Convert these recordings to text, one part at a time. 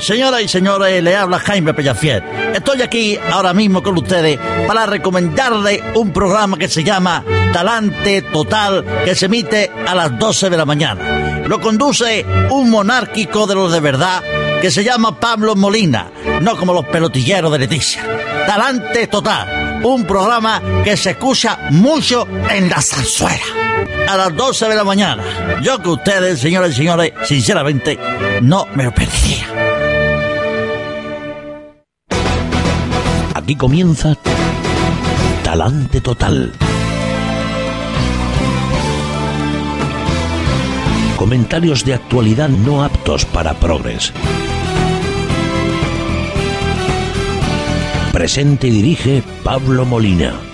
Señoras y señores, le habla Jaime Pellafiel. Estoy aquí ahora mismo con ustedes para recomendarle un programa que se llama Talante Total, que se emite a las 12 de la mañana. Lo conduce un monárquico de los de verdad que se llama Pablo Molina, no como los pelotilleros de Leticia. Talante Total, un programa que se escucha mucho en la zarzuela. A las 12 de la mañana. Yo que ustedes, señores y señores, sinceramente, no me lo perdería. Aquí comienza Talante Total. Comentarios de actualidad no aptos para progres. Presente y dirige Pablo Molina.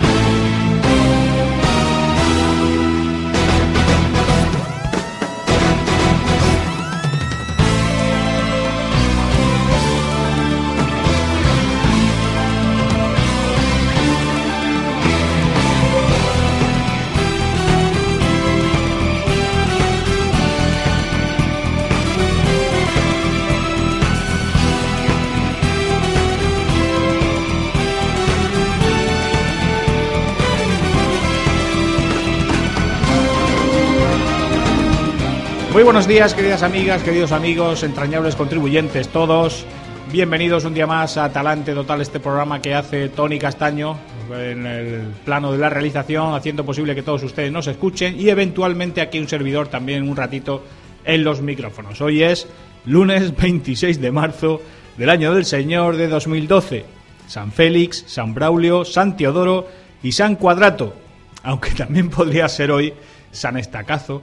Muy buenos días, queridas amigas, queridos amigos, entrañables contribuyentes todos. Bienvenidos un día más a Talante Total, este programa que hace Tony Castaño en el plano de la realización, haciendo posible que todos ustedes nos escuchen y eventualmente aquí un servidor también un ratito en los micrófonos. Hoy es lunes 26 de marzo del año del Señor de 2012. San Félix, San Braulio, San Teodoro y San Cuadrato. Aunque también podría ser hoy San Estacazo,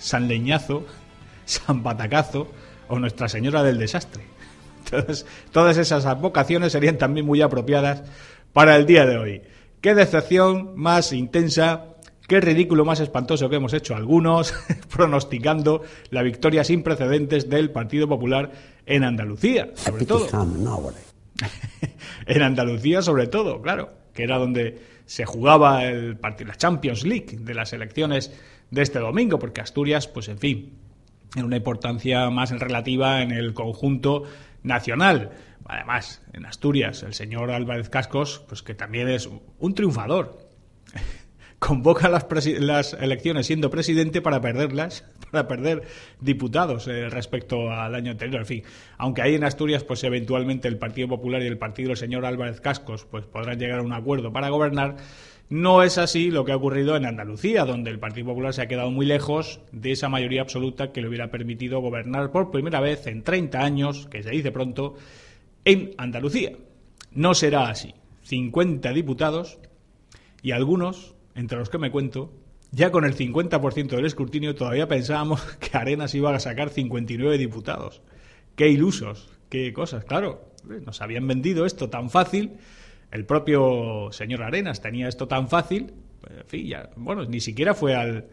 San Leñazo, San Patacazo o Nuestra Señora del Desastre. Entonces, todas esas advocaciones serían también muy apropiadas para el día de hoy. Qué decepción más intensa, qué ridículo más espantoso que hemos hecho algunos pronosticando la victoria sin precedentes del Partido Popular en Andalucía, sobre todo. en Andalucía, sobre todo, claro, que era donde se jugaba el partido, la Champions League de las elecciones de este domingo, porque Asturias, pues en fin, en una importancia más relativa en el conjunto nacional. Además, en Asturias, el señor Álvarez Cascos, pues que también es un triunfador. Convoca las, las elecciones siendo presidente para perderlas, para perder diputados eh, respecto al año anterior. En fin, aunque ahí en Asturias, pues eventualmente el Partido Popular y el partido del señor Álvarez Cascos, pues podrán llegar a un acuerdo para gobernar. No es así lo que ha ocurrido en Andalucía, donde el Partido Popular se ha quedado muy lejos de esa mayoría absoluta que le hubiera permitido gobernar por primera vez en 30 años, que se dice pronto, en Andalucía. No será así. 50 diputados y algunos, entre los que me cuento, ya con el 50% del escrutinio todavía pensábamos que Arenas iba a sacar 59 diputados. Qué ilusos, qué cosas, claro. Nos habían vendido esto tan fácil el propio señor Arenas tenía esto tan fácil, en fin, ya, bueno, ni siquiera fue al,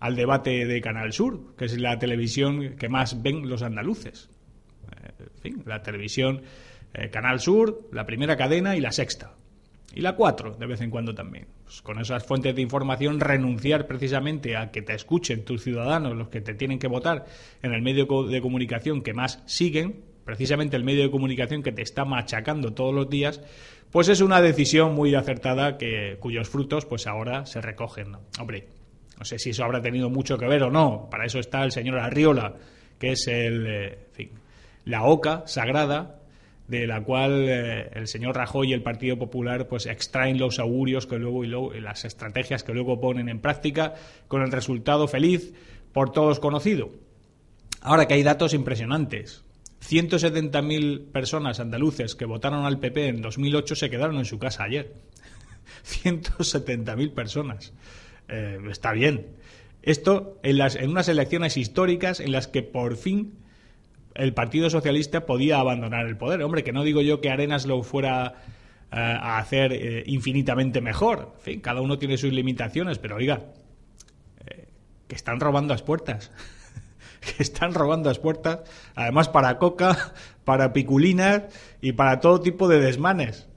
al debate de Canal Sur, que es la televisión que más ven los andaluces. Eh, en fin, la televisión eh, Canal Sur, la primera cadena y la sexta. Y la cuatro, de vez en cuando también. Pues con esas fuentes de información, renunciar precisamente a que te escuchen tus ciudadanos, los que te tienen que votar en el medio de comunicación que más siguen, precisamente el medio de comunicación que te está machacando todos los días, pues es una decisión muy acertada que, cuyos frutos pues ahora se recogen. Hombre, no sé si eso habrá tenido mucho que ver o no. Para eso está el señor Arriola, que es el, eh, fin, la oca sagrada de la cual eh, el señor Rajoy y el Partido Popular pues extraen los augurios que luego y las estrategias que luego ponen en práctica con el resultado feliz por todos conocido. Ahora que hay datos impresionantes. 170.000 personas andaluces que votaron al PP en 2008 se quedaron en su casa ayer. 170.000 personas. Eh, está bien. Esto en, las, en unas elecciones históricas en las que por fin el Partido Socialista podía abandonar el poder. Hombre, que no digo yo que Arenas lo fuera eh, a hacer eh, infinitamente mejor. En fin, cada uno tiene sus limitaciones, pero oiga, que están robando las puertas. que están robando las puertas, además para coca, para piculinas y para todo tipo de desmanes.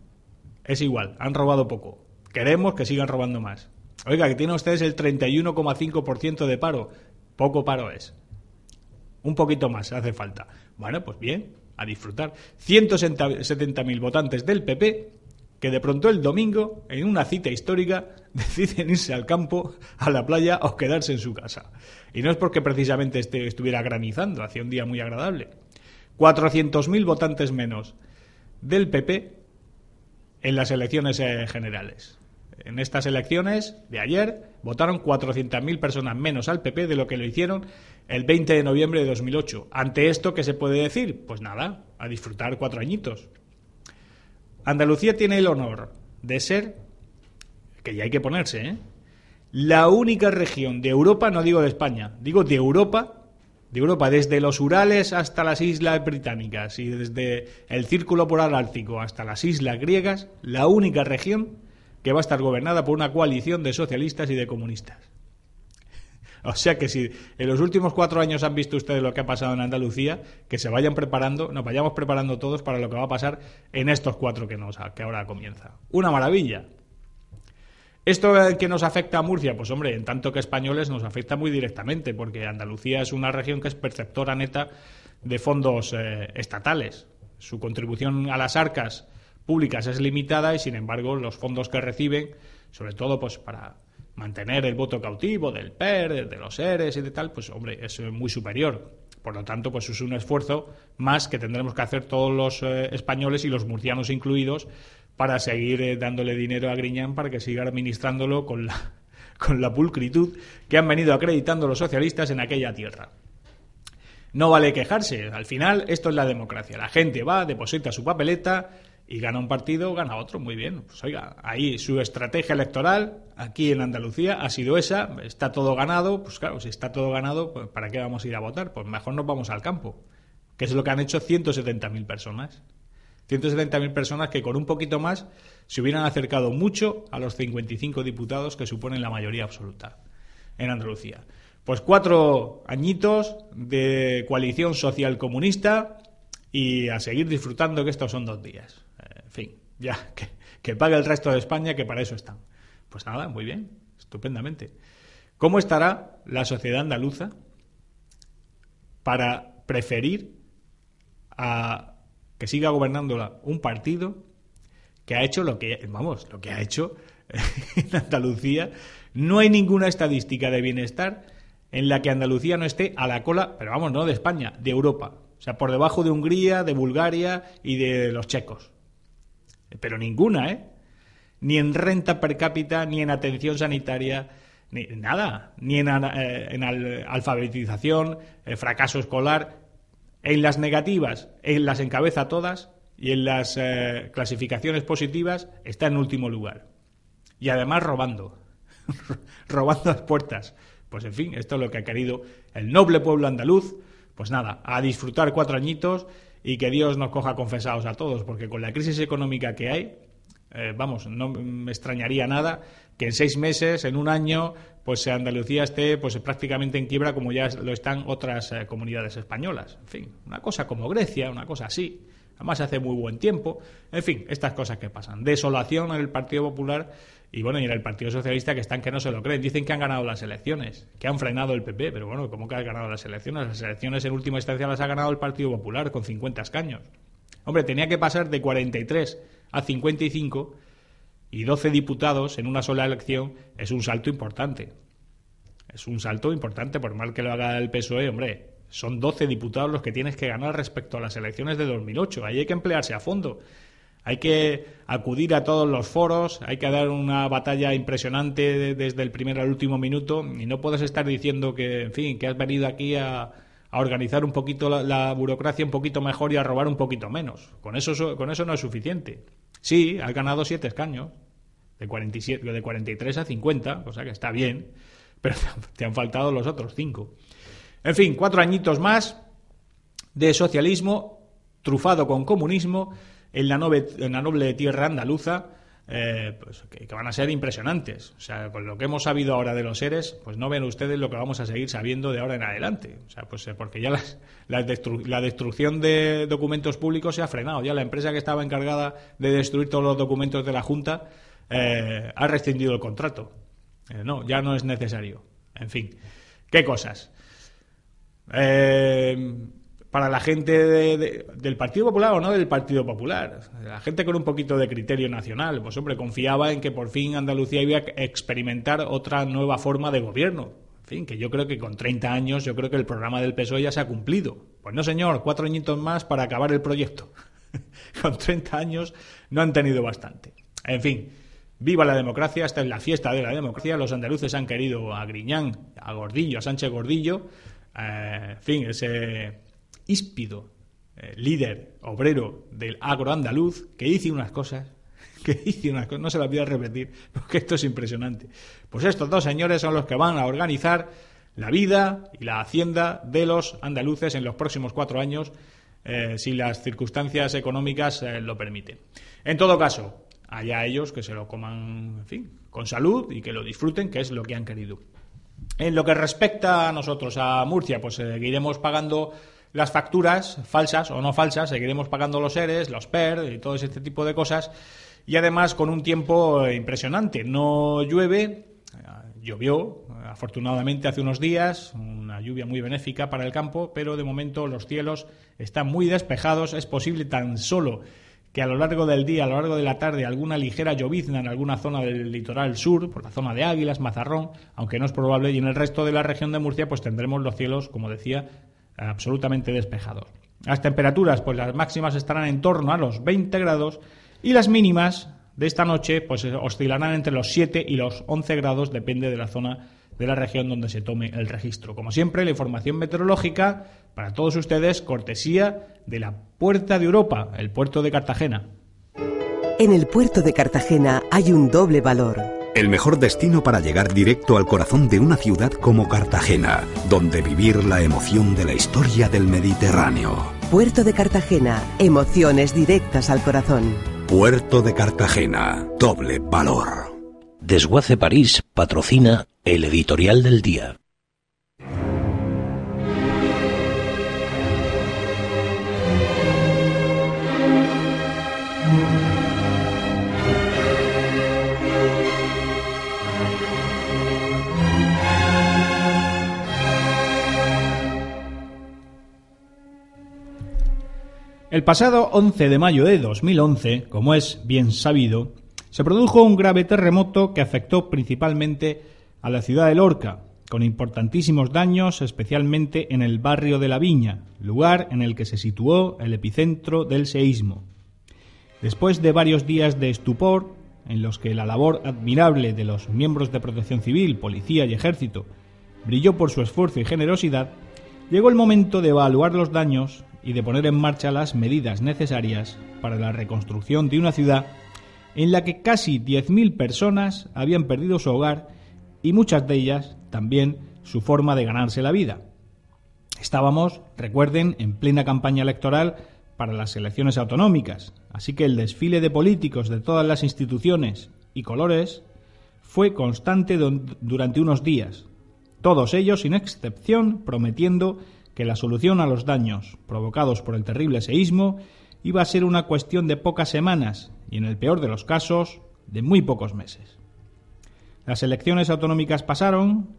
Es igual, han robado poco. Queremos que sigan robando más. Oiga, que tienen ustedes el 31,5% de paro. Poco paro es. Un poquito más hace falta. Bueno, pues bien, a disfrutar. 170.000 votantes del PP que de pronto el domingo, en una cita histórica, deciden irse al campo, a la playa o quedarse en su casa. Y no es porque precisamente este estuviera granizando, hacía un día muy agradable. 400.000 votantes menos del PP en las elecciones eh, generales. En estas elecciones de ayer votaron 400.000 personas menos al PP de lo que lo hicieron el 20 de noviembre de 2008. Ante esto, ¿qué se puede decir? Pues nada, a disfrutar cuatro añitos. Andalucía tiene el honor de ser, que ya hay que ponerse, ¿eh? la única región de Europa, no digo de España, digo de Europa, de Europa, desde los Urales hasta las Islas Británicas y desde el Círculo Polar Ártico hasta las Islas Griegas, la única región que va a estar gobernada por una coalición de socialistas y de comunistas. O sea que si en los últimos cuatro años han visto ustedes lo que ha pasado en Andalucía, que se vayan preparando, nos vayamos preparando todos para lo que va a pasar en estos cuatro que, nos, que ahora comienza. Una maravilla. ¿Esto que nos afecta a Murcia? Pues hombre, en tanto que españoles nos afecta muy directamente, porque Andalucía es una región que es perceptora neta de fondos eh, estatales. Su contribución a las arcas públicas es limitada y, sin embargo, los fondos que reciben, sobre todo pues para mantener el voto cautivo del PER, de los ERES y de tal, pues hombre, es muy superior. Por lo tanto, pues es un esfuerzo más que tendremos que hacer todos los eh, españoles y los murcianos incluidos para seguir eh, dándole dinero a Griñán para que siga administrándolo con la, con la pulcritud que han venido acreditando los socialistas en aquella tierra. No vale quejarse, al final esto es la democracia. La gente va, deposita su papeleta y gana un partido, gana otro, muy bien. Pues oiga, ahí su estrategia electoral aquí en Andalucía ha sido esa, está todo ganado, pues claro, si está todo ganado, pues ¿para qué vamos a ir a votar? Pues mejor nos vamos al campo, que es lo que han hecho 170.000 personas. 170.000 personas que con un poquito más se hubieran acercado mucho a los 55 diputados que suponen la mayoría absoluta en Andalucía. Pues cuatro añitos de coalición social comunista y a seguir disfrutando que estos son dos días ya, que, que pague el resto de España, que para eso están. Pues nada, muy bien, estupendamente. ¿Cómo estará la sociedad andaluza para preferir a que siga gobernándola un partido que ha hecho lo que, vamos, lo que ha hecho en Andalucía? No hay ninguna estadística de bienestar en la que Andalucía no esté a la cola, pero vamos, no de España, de Europa. O sea, por debajo de Hungría, de Bulgaria y de los checos pero ninguna, ¿eh? Ni en renta per cápita, ni en atención sanitaria, ni nada, ni en, eh, alfabetización, eh, fracaso escolar. En las negativas, en las encabeza todas y en las eh, clasificaciones positivas está en último lugar. Y además robando, robando las puertas. Pues en fin, esto es lo que ha querido el noble pueblo andaluz. Pues nada, a disfrutar cuatro añitos y que Dios nos coja confesados a todos, porque con la crisis económica que hay, eh, vamos, no me extrañaría nada que en seis meses, en un año, pues Andalucía esté pues prácticamente en quiebra como ya lo están otras eh, comunidades españolas. En fin, una cosa como Grecia, una cosa así. Además hace muy buen tiempo. En fin, estas cosas que pasan. Desolación en el Partido Popular y bueno, y en el Partido Socialista que están que no se lo creen. Dicen que han ganado las elecciones, que han frenado el PP, pero bueno, ¿cómo que han ganado las elecciones? Las elecciones en última instancia las ha ganado el Partido Popular con 50 escaños. Hombre, tenía que pasar de 43 a 55 y 12 diputados en una sola elección es un salto importante. Es un salto importante, por mal que lo haga el PSOE, hombre. Son 12 diputados los que tienes que ganar respecto a las elecciones de 2008. Ahí hay que emplearse a fondo. Hay que acudir a todos los foros, hay que dar una batalla impresionante desde el primer al último minuto y no puedes estar diciendo que, en fin, que has venido aquí a, organizar un poquito la, burocracia un poquito mejor y a robar un poquito menos. Con eso, con eso no es suficiente. Sí, has ganado siete escaños, de, 47, de 43 a 50, cosa que está bien, pero te han faltado los otros cinco. En fin, cuatro añitos más de socialismo trufado con comunismo en la, en la noble tierra andaluza, eh, pues que, van a ser impresionantes. O sea, con lo que hemos sabido ahora de los seres, pues no ven ustedes lo que vamos a seguir sabiendo de ahora en adelante. O sea, pues eh, porque ya la destrucción de documentos públicos se ha frenado. Ya la empresa que estaba encargada de destruir todos los documentos de la Junta eh, ha rescindido el contrato. no, ya no es necesario. En fin, ¿qué cosas? Para la gente del Partido Popular o no del Partido Popular. La gente con un poquito de criterio nacional. Pues hombre, confiaba en que por fin Andalucía iba a experimentar otra nueva forma de gobierno. En fin, que yo creo que con 30 años, yo creo que el programa del PSOE ya se ha cumplido. Pues no, señor, cuatro añitos más para acabar el proyecto. con 30 años no han tenido bastante. En fin, viva la democracia, esta es la fiesta de la democracia. Los andaluces han querido a Griñán, a Gordillo, a Sánchez Gordillo. Eh, en fin, ese íspido eh, líder obrero del agro andaluz que dice unas cosas que dice unas cosas, no se las voy a repetir porque esto es impresionante. Pues estos dos señores son los que van a organizar la vida y la hacienda de los andaluces en los próximos cuatro años eh, si las circunstancias económicas lo permiten. En todo caso, allá ellos que se lo coman, en fin, con salud y que lo disfruten, que es lo que han querido. En lo que respecta a nosotros, a Murcia, pues seguiremos pagando las facturas, falsas o no falsas, seguiremos pagando los ERES, los PER y todo ese tipo de cosas. Y además con un tiempo impresionante. No llueve, llovió afortunadamente hace unos días, una lluvia muy benéfica para el campo, pero de momento los cielos están muy despejados. Es posible tan solo que a lo largo del día, a lo largo de la tarde, alguna ligera llovizna en alguna zona del litoral sur, por la zona de Águilas, Mazarrón, aunque no es probable, y en el resto de la región de Murcia, pues tendremos los cielos, como decía, absolutamente despejados. Las temperaturas, pues las máximas estarán en torno a los 20 grados y las mínimas de esta noche pues oscilarán entre los 7 y los 11 grados, depende de la zona de la región donde se tome el registro. Como siempre, la información meteorológica para todos ustedes, cortesía de la Puerta de Europa, el puerto de Cartagena. En el puerto de Cartagena hay un doble valor el mejor destino para llegar directo al corazón de una ciudad como Cartagena, donde vivir la emoción de la historia del Mediterráneo. Puerto de Cartagena, emociones directas al corazón. Puerto de Cartagena, doble valor. Desguace París patrocina el editorial del día. El pasado 11 de mayo de 2011, como es bien sabido, se produjo un grave terremoto que afectó principalmente a la ciudad de Lorca, con importantísimos daños especialmente en el barrio de La Viña, lugar en el que se situó el epicentro del seísmo. Después de varios días de estupor, en los que la labor admirable de los miembros de protección civil, policía y ejército brilló por su esfuerzo y generosidad, llegó el momento de evaluar los daños y de poner en marcha las medidas necesarias para la reconstrucción de una ciudad en la que casi 10.000 personas habían perdido su hogar y muchas de ellas también su forma de ganarse la vida. Estábamos, recuerden, en plena campaña electoral para las elecciones autonómicas, así que el desfile de políticos de todas las instituciones y colores fue constante durante unos días, todos ellos, sin excepción, prometiendo que la solución a los daños provocados por el terrible seísmo iba a ser una cuestión de pocas semanas y, en el peor de los casos, de muy pocos meses. Las elecciones autonómicas pasaron,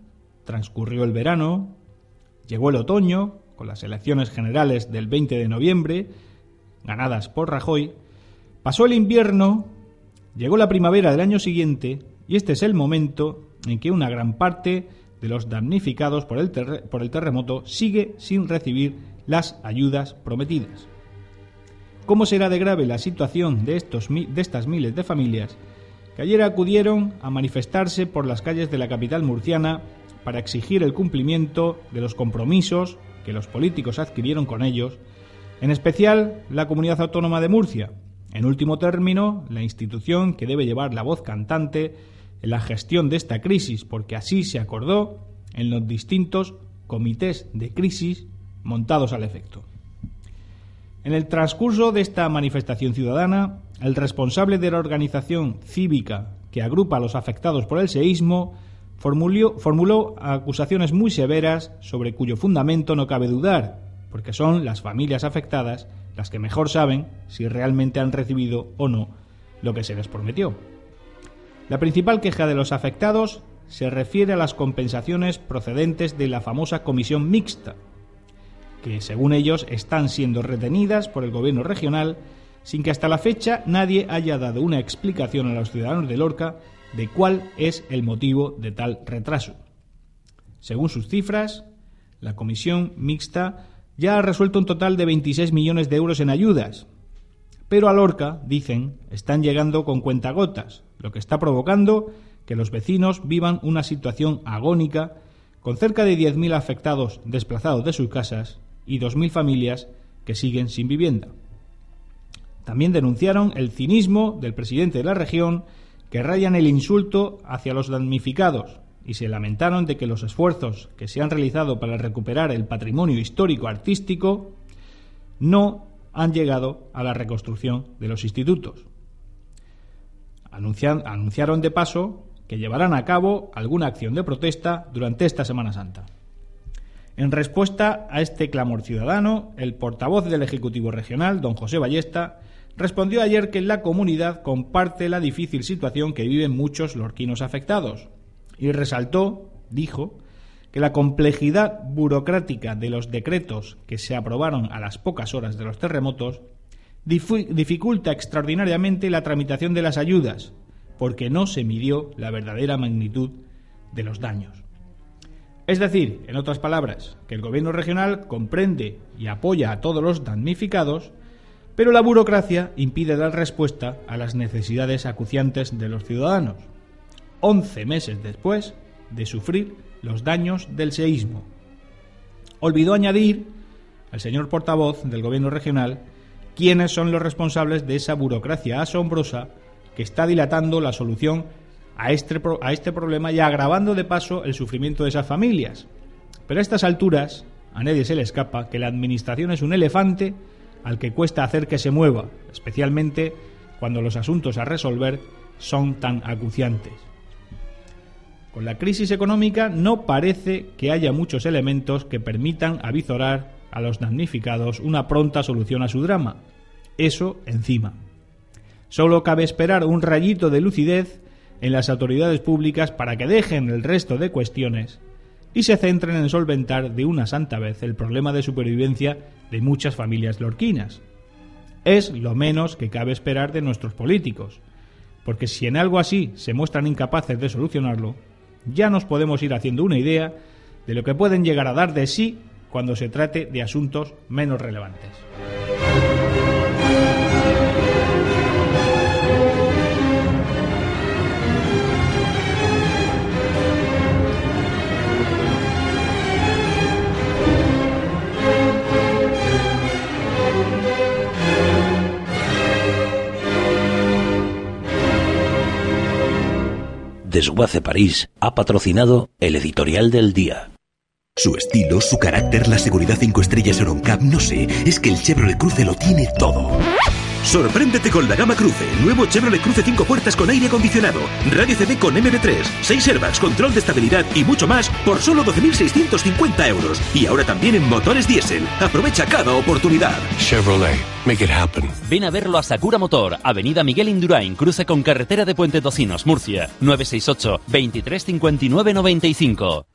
transcurrió el verano, llegó el otoño, con las elecciones generales del 20 de noviembre, ganadas por Rajoy, pasó el invierno, llegó la primavera del año siguiente y este es el momento en que una gran parte de los damnificados por el, terremoto sigue sin recibir las ayudas prometidas. ¿Cómo será de grave la situación de, estos, de estas miles de familias que ayer acudieron a manifestarse por las calles de la capital murciana para exigir el cumplimiento de los compromisos que los políticos adquirieron con ellos, en especial la Comunidad Autónoma de Murcia, en último término, la institución que debe llevar la voz cantante la gestión de esta crisis, porque así se acordó en los distintos comités de crisis montados al efecto. En el transcurso de esta manifestación ciudadana, el responsable de la organización cívica que agrupa a los afectados por el seísmo formuló acusaciones muy severas sobre cuyo fundamento no cabe dudar, porque son las familias afectadas las que mejor saben si realmente han recibido o no lo que se les prometió. La principal queja de los afectados se refiere a las compensaciones procedentes de la famosa comisión mixta, que según ellos están siendo retenidas por el gobierno regional sin que hasta la fecha nadie haya dado una explicación a los ciudadanos de Lorca de cuál es el motivo de tal retraso. Según sus cifras, la comisión mixta ya ha resuelto un total de 26 millones de euros en ayudas, pero a Lorca, dicen, están llegando con cuentagotas, lo que está provocando que los vecinos vivan una situación agónica con cerca de 10.000 afectados desplazados de sus casas y 2.000 familias que siguen sin vivienda. También denunciaron el cinismo del presidente de la región que rayan el insulto hacia los damnificados y se lamentaron de que los esfuerzos que se han realizado para recuperar el patrimonio histórico artístico no han llegado a la reconstrucción de los institutos. anunciaron de paso que llevarán a cabo alguna acción de protesta durante esta Semana Santa. En respuesta a este clamor ciudadano, el portavoz del Ejecutivo Regional, don José Ballesta, respondió ayer que la comunidad comparte la difícil situación que viven muchos lorquinos afectados y resaltó, dijo, que la complejidad burocrática de los decretos que se aprobaron a las pocas horas de los terremotos dificulta extraordinariamente la tramitación de las ayudas, porque no se midió la verdadera magnitud de los daños. Es decir, en otras palabras, que el gobierno regional comprende y apoya a todos los damnificados, pero la burocracia impide dar respuesta a las necesidades acuciantes de los ciudadanos, once meses después de sufrir los daños del seísmo. Olvidó añadir al señor portavoz del gobierno regional quiénes son los responsables de esa burocracia asombrosa que está dilatando la solución a este, a este problema y agravando de paso el sufrimiento de esas familias. Pero a estas alturas a nadie se le escapa que la Administración es un elefante al que cuesta hacer que se mueva, especialmente cuando los asuntos a resolver son tan acuciantes. Con la crisis económica no parece que haya muchos elementos que permitan avizorar a los damnificados una pronta solución a su drama. Eso encima. Solo cabe esperar un rayito de lucidez en las autoridades públicas para que dejen el resto de cuestiones y se centren en solventar de una santa vez el problema de supervivencia de muchas familias lorquinas. Es lo menos que cabe esperar de nuestros políticos, porque si en algo así se muestran incapaces de solucionarlo, ya nos podemos ir haciendo una idea de lo que pueden llegar a dar de sí cuando se trate de asuntos menos relevantes. Desguace París ha patrocinado el editorial del día. Su estilo, su carácter, la seguridad 5 estrellas Euroncap, no sé, es que el Chevrolet Cruze lo tiene todo. Sorpréndete con la gama Cruce, nuevo Chevrolet Cruze 5 puertas con aire acondicionado, radio CD con MP3, 6 airbags, control de estabilidad y mucho más por solo 12.650 euros. Y ahora también en motores diésel. Aprovecha cada oportunidad. Chevrolet, make it happen. Ven a verlo a Sakura Motor, Avenida Miguel Indurain, cruce con carretera de Puente Tocinos, Murcia, 968 23 95.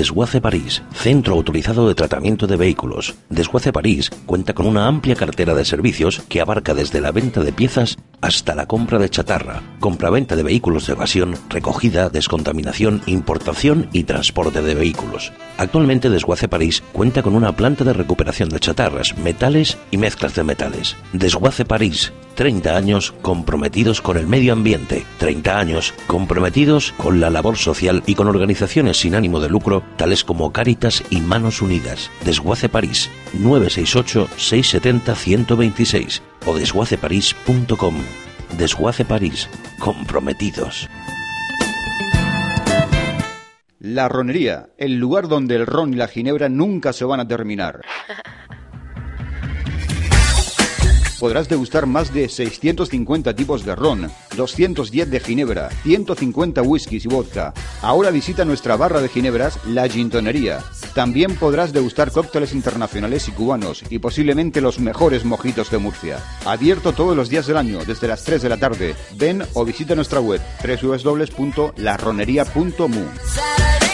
Desguace París, centro autorizado de tratamiento de vehículos. Desguace París cuenta con una amplia cartera de servicios que abarca desde la venta de piezas hasta la compra de chatarra, compraventa de vehículos de evasión, recogida, descontaminación, importación y transporte de vehículos. Actualmente Desguace París cuenta con una planta de recuperación de chatarras, metales y mezclas de metales. Desguace París, 30 años comprometidos con el medio ambiente, 30 años comprometidos con la labor social y con organizaciones sin ánimo de lucro tales como Cáritas y Manos Unidas. Desguace París, 968-670-126 o desguaceparís.com. Desguace París, comprometidos. La ronería, el lugar donde el ron y la ginebra nunca se van a terminar. podrás degustar más de 650 tipos de ron, 210 de ginebra, 150 whiskies y vodka. Ahora visita nuestra barra de ginebras, La Gintonería. También podrás degustar cócteles internacionales y cubanos y posiblemente los mejores mojitos de Murcia. Abierto todos los días del año desde las 3 de la tarde. Ven o visita nuestra web www.larronería.mu.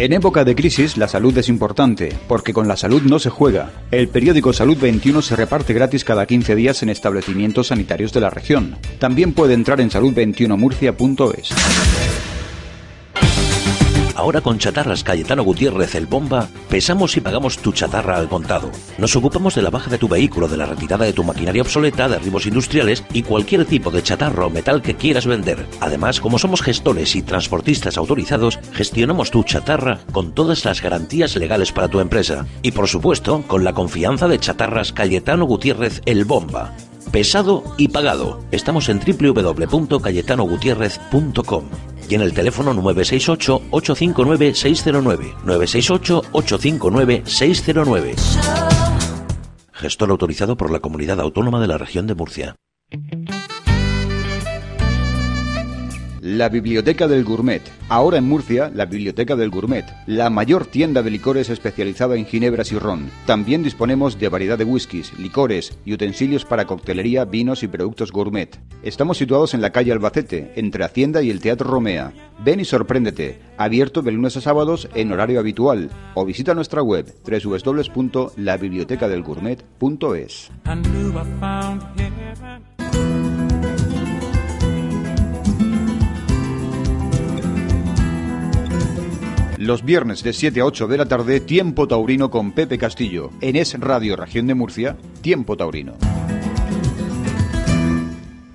En época de crisis la salud es importante, porque con la salud no se juega. El periódico Salud 21 se reparte gratis cada 15 días en establecimientos sanitarios de la región. También puede entrar en salud21murcia.es. Ahora con Chatarras Cayetano Gutiérrez el Bomba, pesamos y pagamos tu chatarra al contado. Nos ocupamos de la baja de tu vehículo, de la retirada de tu maquinaria obsoleta, de arribos industriales y cualquier tipo de chatarra o metal que quieras vender. Además, como somos gestores y transportistas autorizados, gestionamos tu chatarra con todas las garantías legales para tu empresa. Y por supuesto, con la confianza de Chatarras Cayetano Gutiérrez el Bomba pesado y pagado. Estamos en www.cayetanogutierrez.com y en el teléfono 968-859-609. 968-859-609. Gestor autorizado por la Comunidad Autónoma de la Región de Murcia. La Biblioteca del Gourmet. Ahora en Murcia, la Biblioteca del Gourmet, la mayor tienda de licores especializada en ginebras y ron. También disponemos de variedad de whiskies, licores y utensilios para coctelería, vinos y productos gourmet. Estamos situados en la calle Albacete, entre Hacienda y el Teatro Romea. Ven y sorpréndete. Abierto de lunes a sábados en horario habitual. O visita nuestra web www.labibliotecadelgourmet.es. Los viernes de 7 a 8 de la tarde, Tiempo Taurino con Pepe Castillo. En Es Radio Región de Murcia, Tiempo Taurino.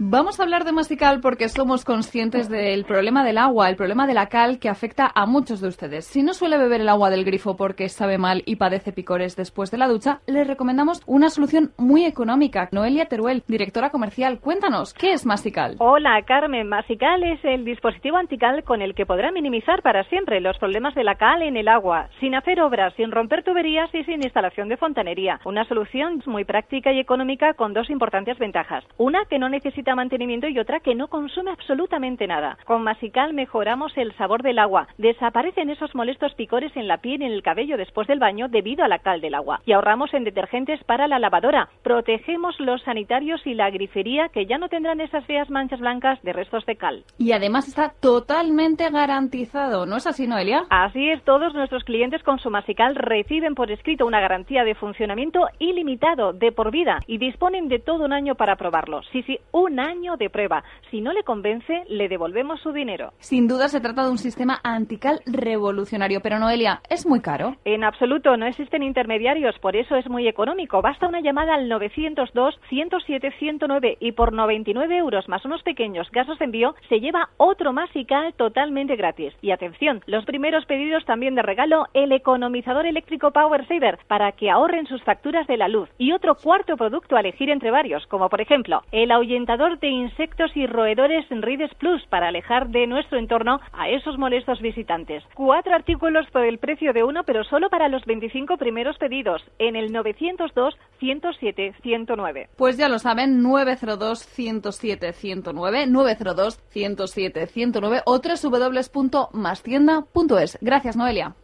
Vamos a hablar de Masical porque somos conscientes del problema del agua, el problema de la cal que afecta a muchos de ustedes. Si no suele beber el agua del grifo porque sabe mal y padece picores después de la ducha, le recomendamos una solución muy económica. Noelia Teruel, directora comercial, cuéntanos, ¿qué es Masical? Hola, Carmen. Masical es el dispositivo antical con el que podrá minimizar para siempre los problemas de la cal en el agua, sin hacer obras, sin romper tuberías y sin instalación de fontanería. Una solución muy práctica y económica con dos importantes ventajas. Una que no necesita mantenimiento y otra que no consume absolutamente nada. Con Masical mejoramos el sabor del agua, desaparecen esos molestos picores en la piel y en el cabello después del baño debido a la cal del agua. Y ahorramos en detergentes para la lavadora. Protegemos los sanitarios y la grifería que ya no tendrán esas feas manchas blancas de restos de cal. Y además está totalmente garantizado, ¿no es así, Noelia? Así es, todos nuestros clientes con su Masical reciben por escrito una garantía de funcionamiento ilimitado, de por vida, y disponen de todo un año para probarlo. Sí, sí, un año de prueba. Si no le convence, le devolvemos su dinero. Sin duda se trata de un sistema antical revolucionario, pero Noelia, ¿es muy caro? En absoluto, no existen intermediarios, por eso es muy económico. Basta una llamada al 902-107-109 y por 99 euros más unos pequeños gastos de envío se lleva otro Masical totalmente gratis. Y atención, los primeros pedidos también de regalo el economizador eléctrico Power Saver para que ahorren sus facturas de la luz. Y otro cuarto producto a elegir entre varios, como por ejemplo el ahuyentador de insectos y roedores en Rides Plus para alejar de nuestro entorno a esos molestos visitantes. Cuatro artículos por el precio de uno, pero solo para los 25 primeros pedidos en el 902 107 109. Pues ya lo saben, 902 107 109, 902 107 109 o www.mastienda.es. Gracias, Noelia.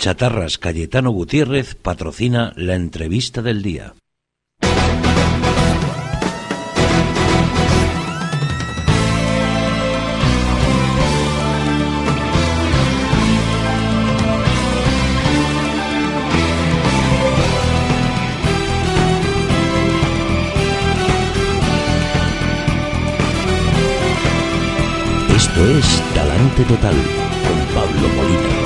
Chatarras Cayetano Gutiérrez patrocina la entrevista del día. Esto es Talante Total con Pablo Molina.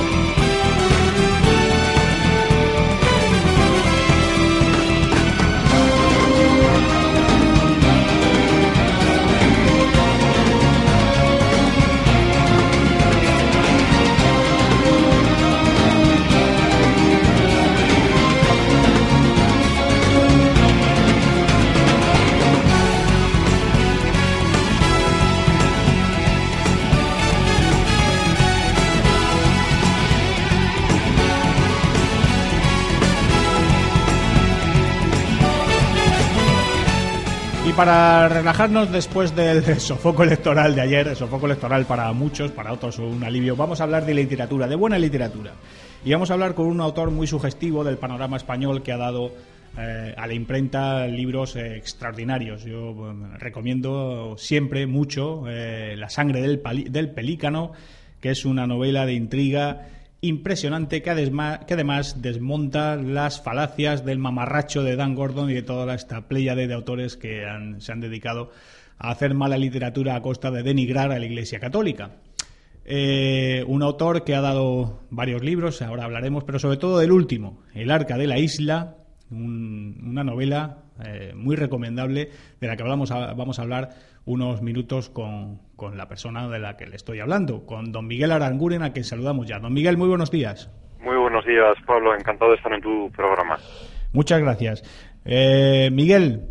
Para relajarnos después del sofoco electoral de ayer, el sofoco electoral para muchos, para otros un alivio, vamos a hablar de literatura, de buena literatura. Y vamos a hablar con un autor muy sugestivo del panorama español que ha dado eh, a la imprenta libros eh, extraordinarios. Yo recomiendo siempre mucho eh, La sangre del, del pelícano, que es una novela de intriga impresionante que además, desmonta las falacias del mamarracho de Dan Gordon y de toda esta pléyade de autores que se han dedicado a hacer mala literatura a costa de denigrar a la Iglesia Católica. Eh, un autor que ha dado varios libros, ahora hablaremos, pero sobre todo del último, El Arca de la Isla, una novela eh, muy recomendable de la que vamos a hablar unos minutos con, con, la persona de la que le estoy hablando, con don Miguel Aranguren, a quien saludamos ya. Don Miguel, muy buenos días. Muy buenos días, Pablo. Encantado de estar en tu programa. Muchas gracias. Eh, Miguel,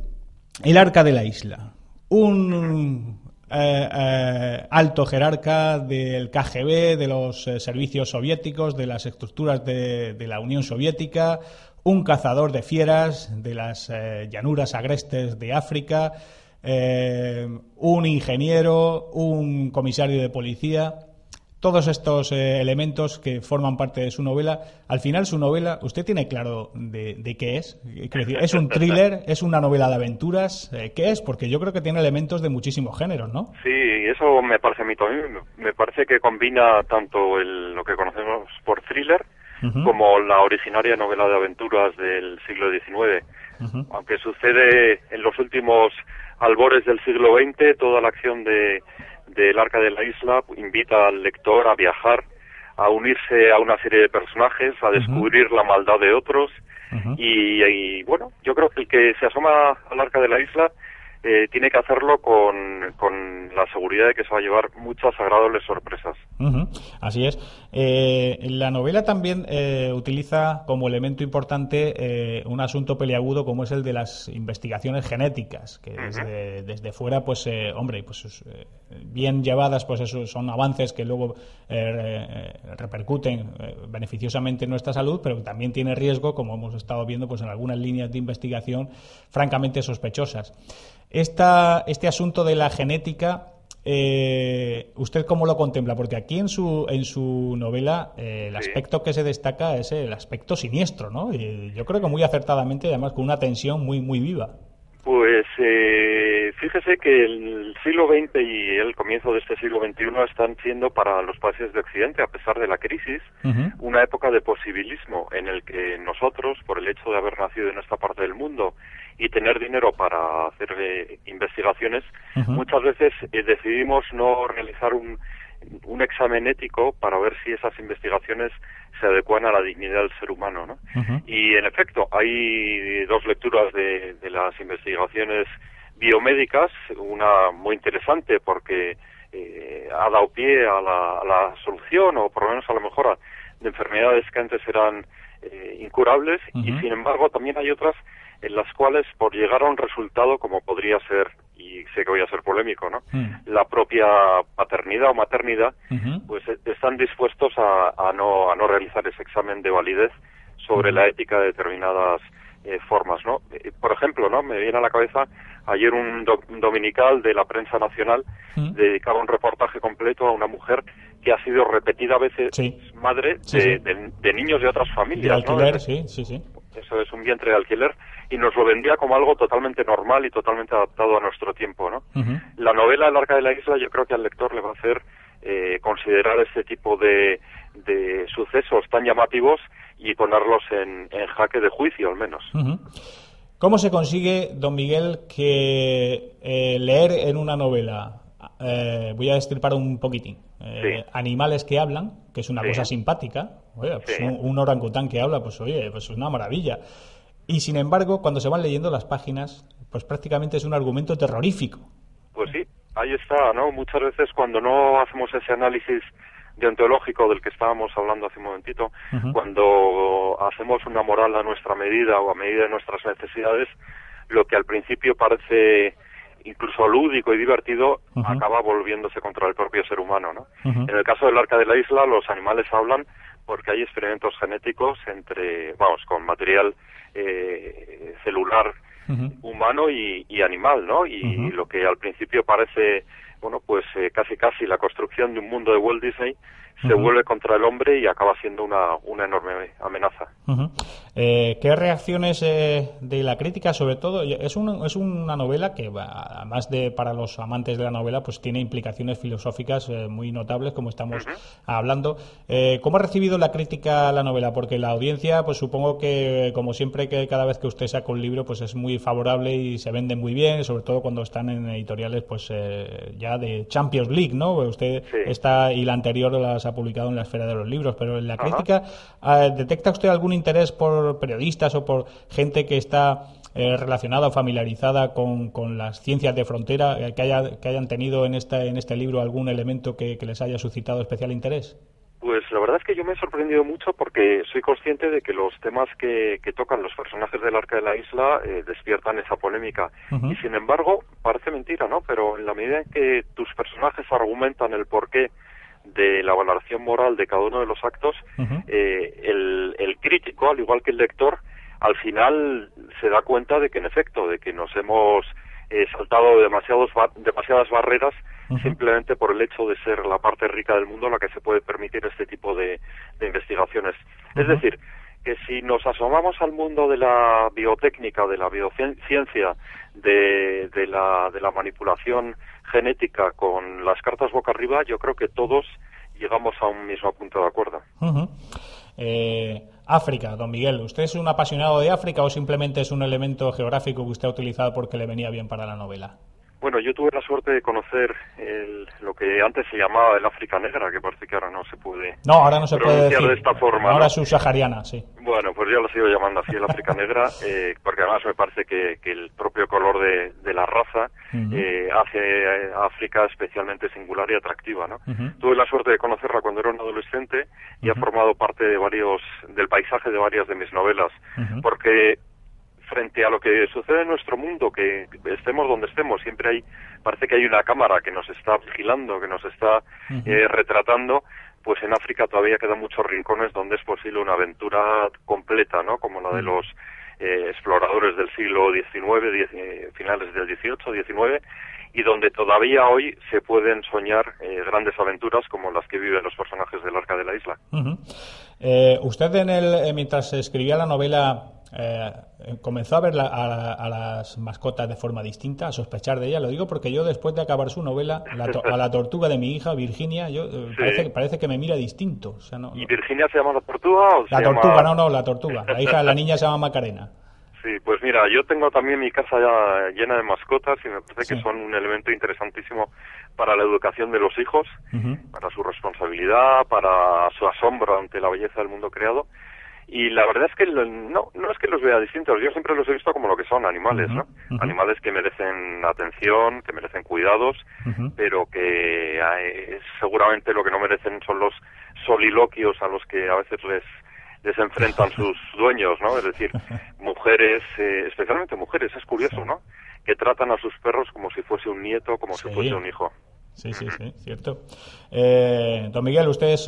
el arca de la isla. Un eh, eh, alto jerarca del KGB, de los servicios soviéticos, de las estructuras de, de, la Unión Soviética, un cazador de fieras de las llanuras agrestes de África, eh, un ingeniero, un comisario de policía, todos estos eh, elementos que forman parte de su novela. Al final, su novela, ¿usted tiene claro de, qué es? ¿Es un thriller? ¿Es una novela de aventuras? Eh, ¿Qué es? Porque yo creo que tiene elementos de muchísimos géneros, ¿no? Sí, eso me parece a mí también. Me parece que combina tanto el, lo que conocemos por thriller como la originaria novela de aventuras del siglo XIX. Aunque sucede en los últimos albores del siglo XX, toda la acción de del Arca de la Isla invita al lector a viajar, a unirse a una serie de personajes, a descubrir la maldad de otros. Y, bueno, yo creo que el que se asoma al Arca de la Isla eh, tiene que hacerlo con, con, la seguridad de que se va a llevar muchas agradables sorpresas. Así es. Eh, la novela también eh, utiliza como elemento importante un asunto peliagudo como es el de las investigaciones genéticas, que desde, desde, fuera, pues, hombre, pues bien llevadas, pues eso son avances que luego repercuten beneficiosamente en nuestra salud, pero que también tiene riesgo, como hemos estado viendo, pues en algunas líneas de investigación francamente sospechosas. Esta, este asunto de la genética, eh, ¿usted cómo lo contempla? Porque aquí en su, en su novela eh, el aspecto que se destaca es el aspecto siniestro, ¿no? Y yo creo que muy acertadamente, además con una tensión muy, muy viva. Pues eh, fíjese que el siglo XX y el comienzo de este siglo XXI están siendo para los países de Occidente, a pesar de la crisis, una época de posibilismo en el que nosotros, por el hecho de haber nacido en esta parte del mundo y tener dinero para hacer eh, investigaciones, muchas veces eh, decidimos no realizar un, un examen ético para ver si esas investigaciones se adecuan a la dignidad del ser humano. ¿no? Y en efecto, hay dos lecturas de, de, las investigaciones biomédicas, una muy interesante porque eh, ha dado pie a la, a la, solución o por lo menos a la mejora de enfermedades que antes eran eh, incurables y sin embargo también hay otras en las cuales por llegar a un resultado como podría ser y sé que voy a ser polémico, ¿no? Mm. La propia paternidad o maternidad, pues eh, están dispuestos a, no a no realizar ese examen de validez sobre la ética de determinadas eh, formas, ¿no? Eh, por ejemplo, ¿no? Me viene a la cabeza ayer un, dominical de la prensa nacional dedicaba un reportaje completo a una mujer que ha sido repetida veces madre de, niños de otras familias, de alquiler, sí, sí, sí. Eso es un vientre de alquiler y nos lo vendía como algo totalmente normal y totalmente adaptado a nuestro tiempo, ¿no? La novela El Arca de la Isla yo creo que al lector le va a hacer eh, considerar este tipo de, de, sucesos tan llamativos y ponerlos en, jaque de juicio, al menos. ¿Cómo se consigue, don Miguel, que eh, leer en una novela, eh, voy a destripar un poquitín, animales que hablan, que es una cosa simpática, pues un, un, orangután que habla, pues oye, pues es una maravilla. Y sin embargo, cuando se van leyendo las páginas, pues prácticamente es un argumento terrorífico. Pues sí, ahí está, ¿no? Muchas veces cuando no hacemos ese análisis deontológico del que estábamos hablando hace un momentito, cuando hacemos una moral a nuestra medida o a medida de nuestras necesidades, lo que al principio parece incluso lúdico y divertido acaba volviéndose contra el propio ser humano, ¿no? En el caso del arca de la isla, los animales hablan porque hay experimentos genéticos entre, vamos, con material eh, celular humano y, animal, ¿no? Y, lo que al principio parece, bueno, pues eh, casi casi la construcción de un mundo de Walt Disney, se vuelve contra el hombre y acaba siendo una, una enorme amenaza. Eh, ¿Qué reacciones eh, de la crítica, sobre todo? Es, es una novela que, además de para los amantes de la novela, pues tiene implicaciones filosóficas eh, muy notables, como estamos hablando. ¿Cómo ha recibido la crítica la novela? Porque la audiencia, pues supongo que, como siempre, que cada vez que usted saca un libro, pues es muy favorable y se vende muy bien, sobre todo cuando están en editoriales, pues ya de Champions League, ¿no? Usted está y la anterior las ha publicado en la esfera de los libros, pero en la crítica, ¿detecta usted algún interés por periodistas o por gente que está eh, relacionada o familiarizada con, con, las ciencias de frontera, eh, que, haya, que hayan tenido en, esta, en este libro algún elemento que, les haya suscitado especial interés? Pues la verdad es que yo me he sorprendido mucho porque soy consciente de que los temas que, que tocan los personajes del Arca de la Isla eh, despiertan esa polémica. Y sin embargo, parece mentira, ¿no? Pero en la medida en que tus personajes argumentan el porqué de la valoración moral de cada uno de los actos, eh, el, el, crítico, al igual que el lector, al final se da cuenta de que, en efecto, de que nos hemos eh, saltado demasiados demasiadas barreras simplemente por el hecho de ser la parte rica del mundo la que se puede permitir este tipo de, de investigaciones. Es decir, que si nos asomamos al mundo de la biotécnica, de la biociencia, de, de, la, de la manipulación genética con las cartas boca arriba, yo creo que todos llegamos a un mismo punto de acuerdo. Eh, África, don Miguel, ¿usted es un apasionado de África o simplemente es un elemento geográfico que usted ha utilizado porque le venía bien para la novela? Bueno, yo tuve la suerte de conocer lo que antes se llamaba el África Negra, que parece que ahora no se puede. No, ahora no se puede decir. de esta forma. Ahora es subsahariana, sí. Bueno, pues yo lo sigo llamando así el África Negra, eh, porque además me parece que, el propio color de, la raza eh, hace a África especialmente singular y atractiva, ¿no? Tuve la suerte de conocerla cuando era un adolescente y ha formado parte de varios del paisaje de varias de mis novelas, porque frente a lo que sucede en nuestro mundo, que estemos donde estemos, siempre hay, parece que hay una cámara que nos está vigilando, que nos está eh, retratando, pues en África todavía quedan muchos rincones donde es posible una aventura completa, ¿no? Como la de los eh, exploradores del siglo XIX, eh, finales del XVIII, XIX, y donde todavía hoy se pueden soñar grandes aventuras como las que viven los personajes del Arca de la Isla. usted en el, mientras escribía la novela eh, comenzó a ver a, las mascotas de forma distinta, a sospechar de ella. Lo digo porque yo después de acabar su novela, a la tortuga de mi hija, Virginia, yo eh, parece, parece, que me mira distinto. ¿Y Virginia se llama la tortuga? O la tortuga, no, no, la tortuga. La hija, la niña se llama Macarena. Sí, pues mira, yo tengo también mi casa ya llena de mascotas y me parece que son un elemento interesantísimo para la educación de los hijos, para su responsabilidad, para su asombro ante la belleza del mundo creado y la verdad es que no, no es que los vea distintos, yo siempre los he visto como lo que son animales, ¿no? Animales que merecen atención, que merecen cuidados, pero que eh, seguramente lo que no merecen son los soliloquios a los que a veces les les enfrentan sus dueños, ¿no? Es decir, mujeres, eh, especialmente mujeres, es curioso, ¿no? Que tratan a sus perros como si fuese un nieto, como si fuese un hijo. Sí, sí, sí, cierto. Eh, don Miguel, usted es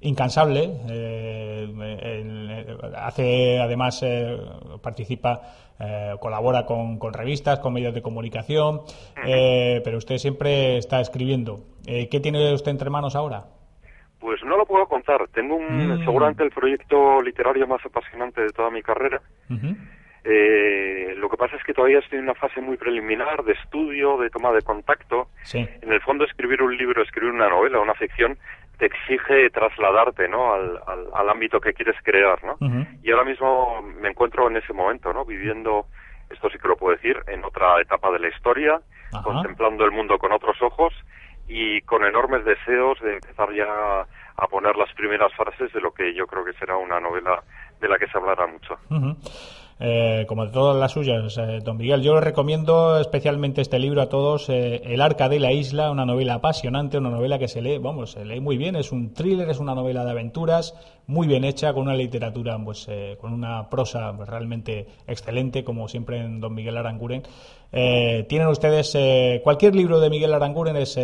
incansable. Eh, hace, además, eh, participa, eh, colabora con, revistas, con medios de comunicación, pero usted siempre está escribiendo. ¿Qué tiene usted entre manos ahora? Pues no lo puedo contar. Tengo un, mm. seguramente el proyecto literario más apasionante de toda mi carrera. lo que pasa es que todavía estoy en una fase muy preliminar de estudio, de toma de contacto. En el fondo, escribir un libro, escribir una novela, una ficción, te exige trasladarte ¿no? al, al, ámbito que quieres crear. ¿no? Y ahora mismo me encuentro en ese momento, ¿no? viviendo, esto sí que lo puedo decir, en otra etapa de la historia, contemplando el mundo con otros ojos y con enormes deseos de empezar ya a poner las primeras frases de lo que yo creo que será una novela de la que se hablará mucho. Eh, como de todas las suyas, eh, don Miguel. Yo le recomiendo especialmente este libro a todos, eh, El Arca de la Isla, una novela apasionante, una novela que se lee, vamos, se lee muy bien, es un thriller, es una novela de aventuras, muy bien hecha, con una literatura, pues, con una prosa realmente excelente, como siempre en don Miguel Aranguren. tienen ustedes cualquier libro de Miguel Aranguren es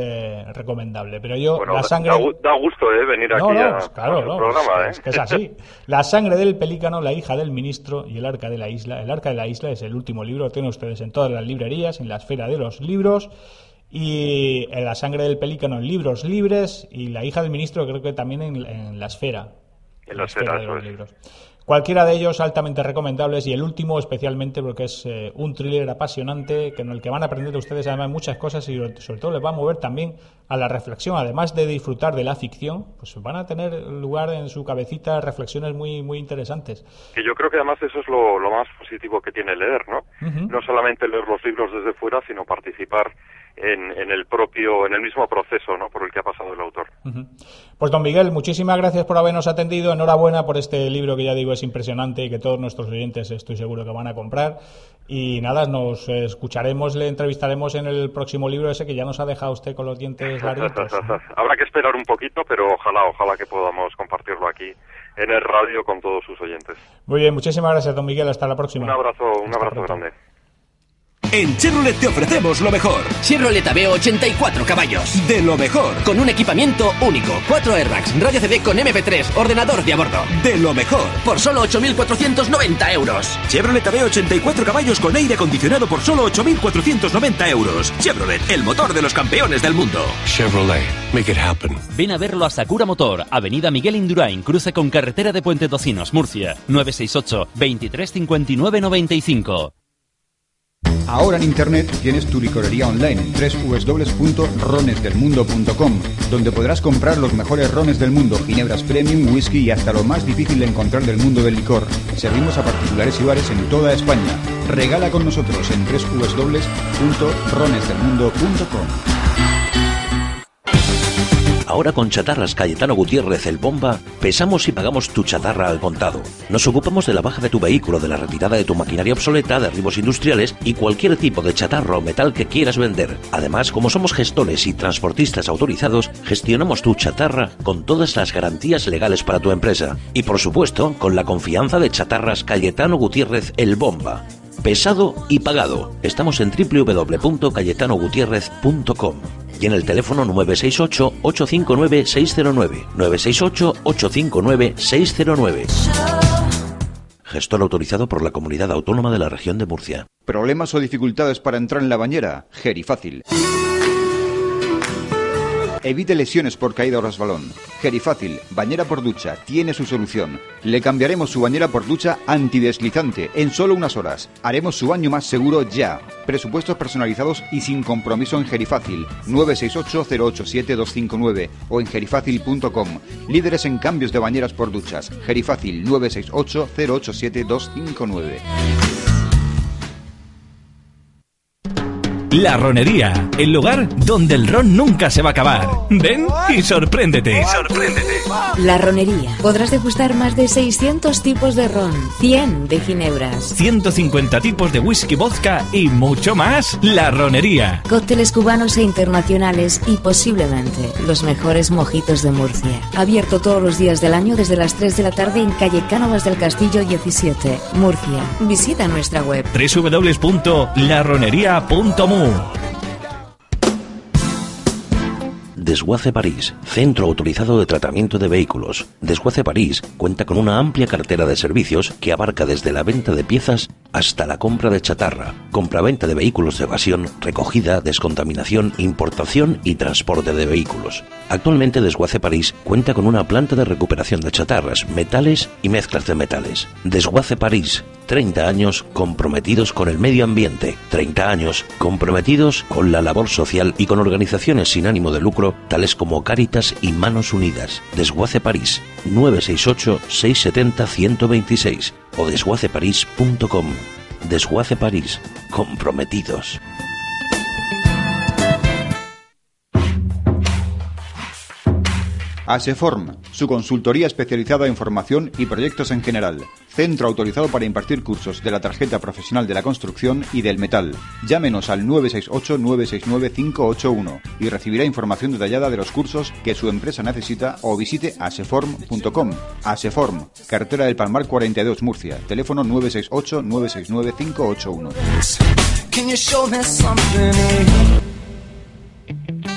recomendable, pero yo la sangre da, gusto venir aquí a, claro, programa, es, es así. La sangre del pelícano, la hija del ministro y el Arca de la Isla. El Arca de la Isla es el último libro, lo tienen ustedes en todas las librerías, en la esfera de los libros. y en La sangre del pelícano en libros libres y La hija del ministro creo que también en, La esfera. En los. Cualquiera de ellos altamente recomendables y el último especialmente porque es eh, un thriller apasionante que en el que van a aprender ustedes además muchas cosas y sobre todo les va a mover también a la reflexión. Además de disfrutar de la ficción, pues van a tener lugar en su cabecita reflexiones muy muy interesantes. Que yo creo que además eso es lo, más positivo que tiene leer, ¿no? No solamente leer los libros desde fuera, sino participar en, el propio, en el mismo proceso ¿no? por el que ha pasado el autor. Pues don Miguel, muchísimas gracias por habernos atendido. Enhorabuena por este libro que ya digo es impresionante y que todos nuestros oyentes estoy seguro que van a comprar. Y nada, nos escucharemos, le entrevistaremos en el próximo libro ese que ya nos ha dejado usted con los dientes largos. Habrá que esperar un poquito, pero ojalá, ojalá que podamos compartirlo aquí en el radio con todos sus oyentes. Muy bien, muchísimas gracias, don Miguel. Hasta la próxima. Un abrazo, un abrazo grande. En Chevrolet te ofrecemos lo mejor. Chevrolet Aveo 84 caballos. De lo mejor. Con un equipamiento único. Cuatro airbags, radio CD con MP3, ordenador de a bordo. De lo mejor. Por solo 8.490 euros. Chevrolet Aveo 84 caballos con aire acondicionado por solo 8.490 euros. Chevrolet, el motor de los campeones del mundo. Chevrolet, make it happen. Ven a verlo a Sakura Motor, Avenida Miguel Indurain, cruce con carretera de Puente Tocinos, Murcia. 968 2359 95. Ahora en Internet tienes tu licorería online en www.ronesdelmundo.com, donde podrás comprar los mejores rones del mundo, ginebras premium, whisky y hasta lo más difícil de encontrar del mundo del licor. Servimos a particulares y bares en toda España. Regala con nosotros en www.ronesdelmundo.com. Ahora con Chatarras Cayetano Gutiérrez el Bomba, pesamos y pagamos tu chatarra al contado. Nos ocupamos de la baja de tu vehículo, de la retirada de tu maquinaria obsoleta, de arribos industriales y cualquier tipo de chatarra o metal que quieras vender. Además, como somos gestores y transportistas autorizados, gestionamos tu chatarra con todas las garantías legales para tu empresa. Y por supuesto, con la confianza de Chatarras Cayetano Gutiérrez el Bomba pesado y pagado. Estamos en www.cayetanogutierrez.com y en el teléfono 968-859-609. 968-859-609. Gestor autorizado por la Comunidad Autónoma de la Región de Murcia. ¿Problemas o dificultades para entrar en la bañera? Gerifácil. Evite lesiones por caída o resbalón. Gerifácil, bañera por ducha, tiene su solución. Le cambiaremos su bañera por ducha antideslizante en solo unas horas. Haremos su baño más seguro ya. Presupuestos personalizados y sin compromiso en Gerifácil 968-087-259 o en gerifácil.com. Líderes en cambios de bañeras por duchas. Gerifácil 968-087-259. La Ronería, el lugar donde el ron nunca se va a acabar. Ven y sorpréndete. Sorpréndete. La Ronería. Podrás degustar más de 600 tipos de ron, 100 de ginebras, 150 tipos de whisky vodka y mucho más. La Ronería. Cócteles cubanos e internacionales y posiblemente los mejores mojitos de Murcia. Abierto todos los días del año desde las 3 de la tarde en calle Cánovas del Castillo 17, Murcia. Visita nuestra web www.laronería.mu Desguace París, centro autorizado de tratamiento de vehículos. Desguace París cuenta con una amplia cartera de servicios que abarca desde la venta de piezas hasta la compra de chatarra, compraventa de vehículos de evasión, recogida, descontaminación, importación y transporte de vehículos. Actualmente Desguace París cuenta con una planta de recuperación de chatarras, metales y mezclas de metales. Desguace París, 30 años comprometidos con el medio ambiente, 30 años comprometidos con la labor social y con organizaciones sin ánimo de lucro tales como Cáritas y Manos Unidas. Desguace París, 968-670-126 o desguaceparís.com. Desguace París, comprometidos. ASEFORM, su consultoría especializada en formación y proyectos en general. Centro autorizado para impartir cursos de la tarjeta profesional de la construcción y del metal. Llámenos al 968-969-581 y recibirá información detallada de los cursos que su empresa necesita o visite aseform.com. Aseform, carretera del Palmar 42 Murcia, teléfono 968-969-581.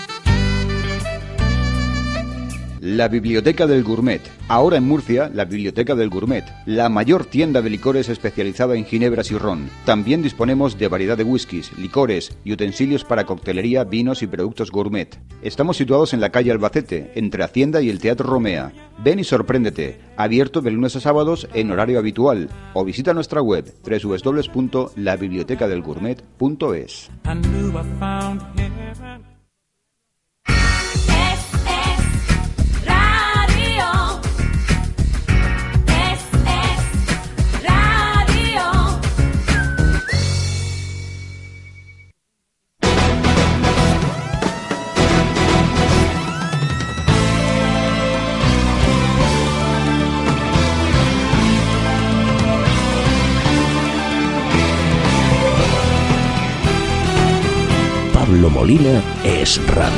La Biblioteca del Gourmet. Ahora en Murcia, la Biblioteca del Gourmet, la mayor tienda de licores especializada en ginebras y ron. También disponemos de variedad de whiskies, licores y utensilios para coctelería, vinos y productos gourmet. Estamos situados en la calle Albacete, entre Hacienda y el Teatro Romea. Ven y sorpréndete. Abierto de lunes a sábados en horario habitual. O visita nuestra web www.labibliotecadelgourmet.es. Pablo Molina es radio.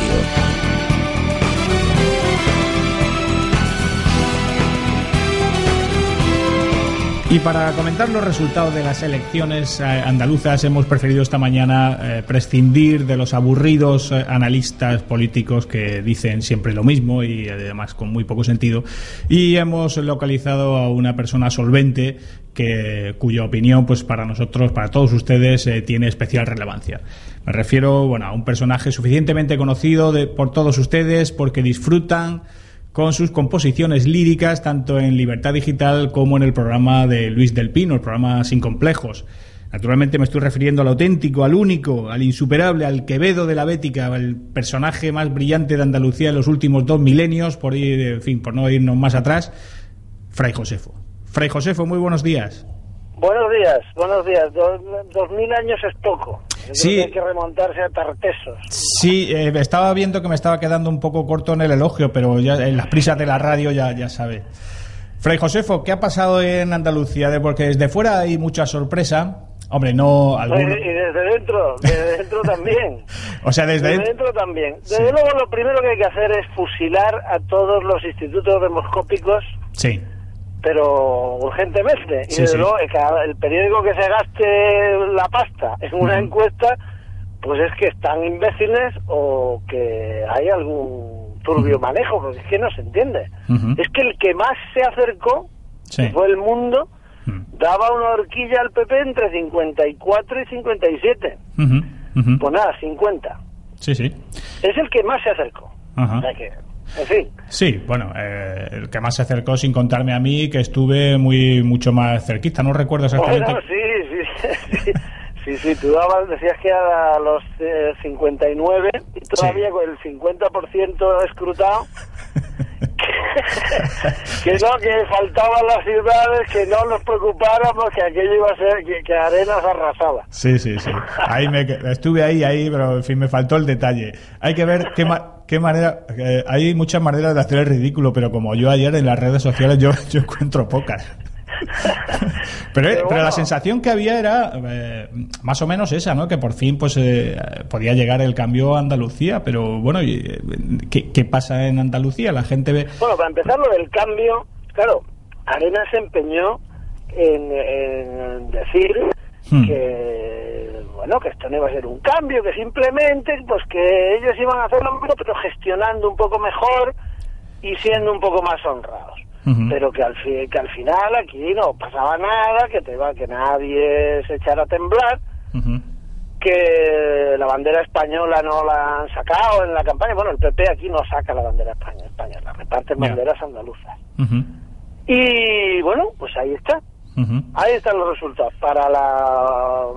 Y para comentar los resultados de las elecciones eh, andaluzas hemos preferido esta mañana eh, prescindir de los aburridos eh, analistas políticos que dicen siempre lo mismo y además con muy poco sentido y hemos localizado a una persona solvente que cuya opinión pues para nosotros, para todos ustedes tiene especial relevancia. Me refiero bueno, a un personaje suficientemente conocido de- por todos ustedes porque disfrutan con sus composiciones líricas tanto en Libertad Digital como en el programa de Luis del Pino, el programa Sin Complejos. Naturalmente me estoy refiriendo al auténtico, al único, al insuperable, al Quevedo de la Bética, al personaje más brillante de Andalucía en los últimos dos milenios, por ir, en fin, por no irnos más atrás, Fray Josefo. Fray Josefo, muy buenos días. Buenos días, buenos días. Dos mil años es poco. Yo creo Sí. que hay que remontarse a Tartesos. Sí, eh, estaba viendo que me estaba quedando un poco corto en el elogio, pero ya en las prisas de la radio ya, ya sabe. Fray Josefo, ¿qué ha pasado en Andalucía? Porque desde fuera hay mucha sorpresa. Hombre, no alguno. Y desde dentro, desde dentro también. O sea, desde, Desde dentro también. Desde luego lo primero que hay que hacer es fusilar a todos los institutos demoscópicos, Sí. Pero urgentemente. Y Sí, desde sí. luego el periódico que se gaste la pasta en una encuesta, pues es que están imbéciles o que hay algún turbio manejo, porque es que no se entiende. Es que el que más se acercó Sí. que fue el mundo, daba una horquilla al PP entre 54 y 57. Ujú, ujú. Pues nada, 50. Sí, sí. Es el que más se acercó. Ajá. O sea que, fin. Sí, bueno, eh, el que más se acercó sin contarme a mí, que estuve muy mucho más cerquita. No recuerdo exactamente. Bueno, sí, sí, sí. Sí, sí, tú dabas, decías que a los eh, 59 y todavía con el 50% escrutado. que no, que faltaban las ciudades, que no nos preocupáramos, que aquello iba a ser, que, que Arenas arrasaba. Sí, sí, sí. Ahí me, estuve ahí, ahí, pero en fin, me faltó el detalle. Hay que ver qué, ma- qué manera. eh, hay muchas maneras de hacer el ridículo, pero como yo ayer en las redes sociales, yo, yo encuentro pocas. Pero, eh, pero la sensación que había era eh, más o menos esa, ¿no? Que por fin pues eh, podía llegar el cambio a Andalucía, pero bueno, eh, ¿qué, qué pasa en Andalucía? La gente ve... Bueno, para empezar lo del cambio, claro, Arenas se empeñó en, en decir Hmm. que bueno que esto no iba a ser un cambio, que simplemente pues que ellos iban a hacer lo mismo pero gestionando un poco mejor y siendo un poco más honrados. Pero que al, fi- que al final aquí no pasaba nada, que te iba, que nadie se echara a temblar, que la bandera española no la han sacado en la campaña. Bueno, el PP aquí no saca la bandera España, España la reparten banderas andaluzas. Y bueno, pues ahí está. Ahí están los resultados. Para la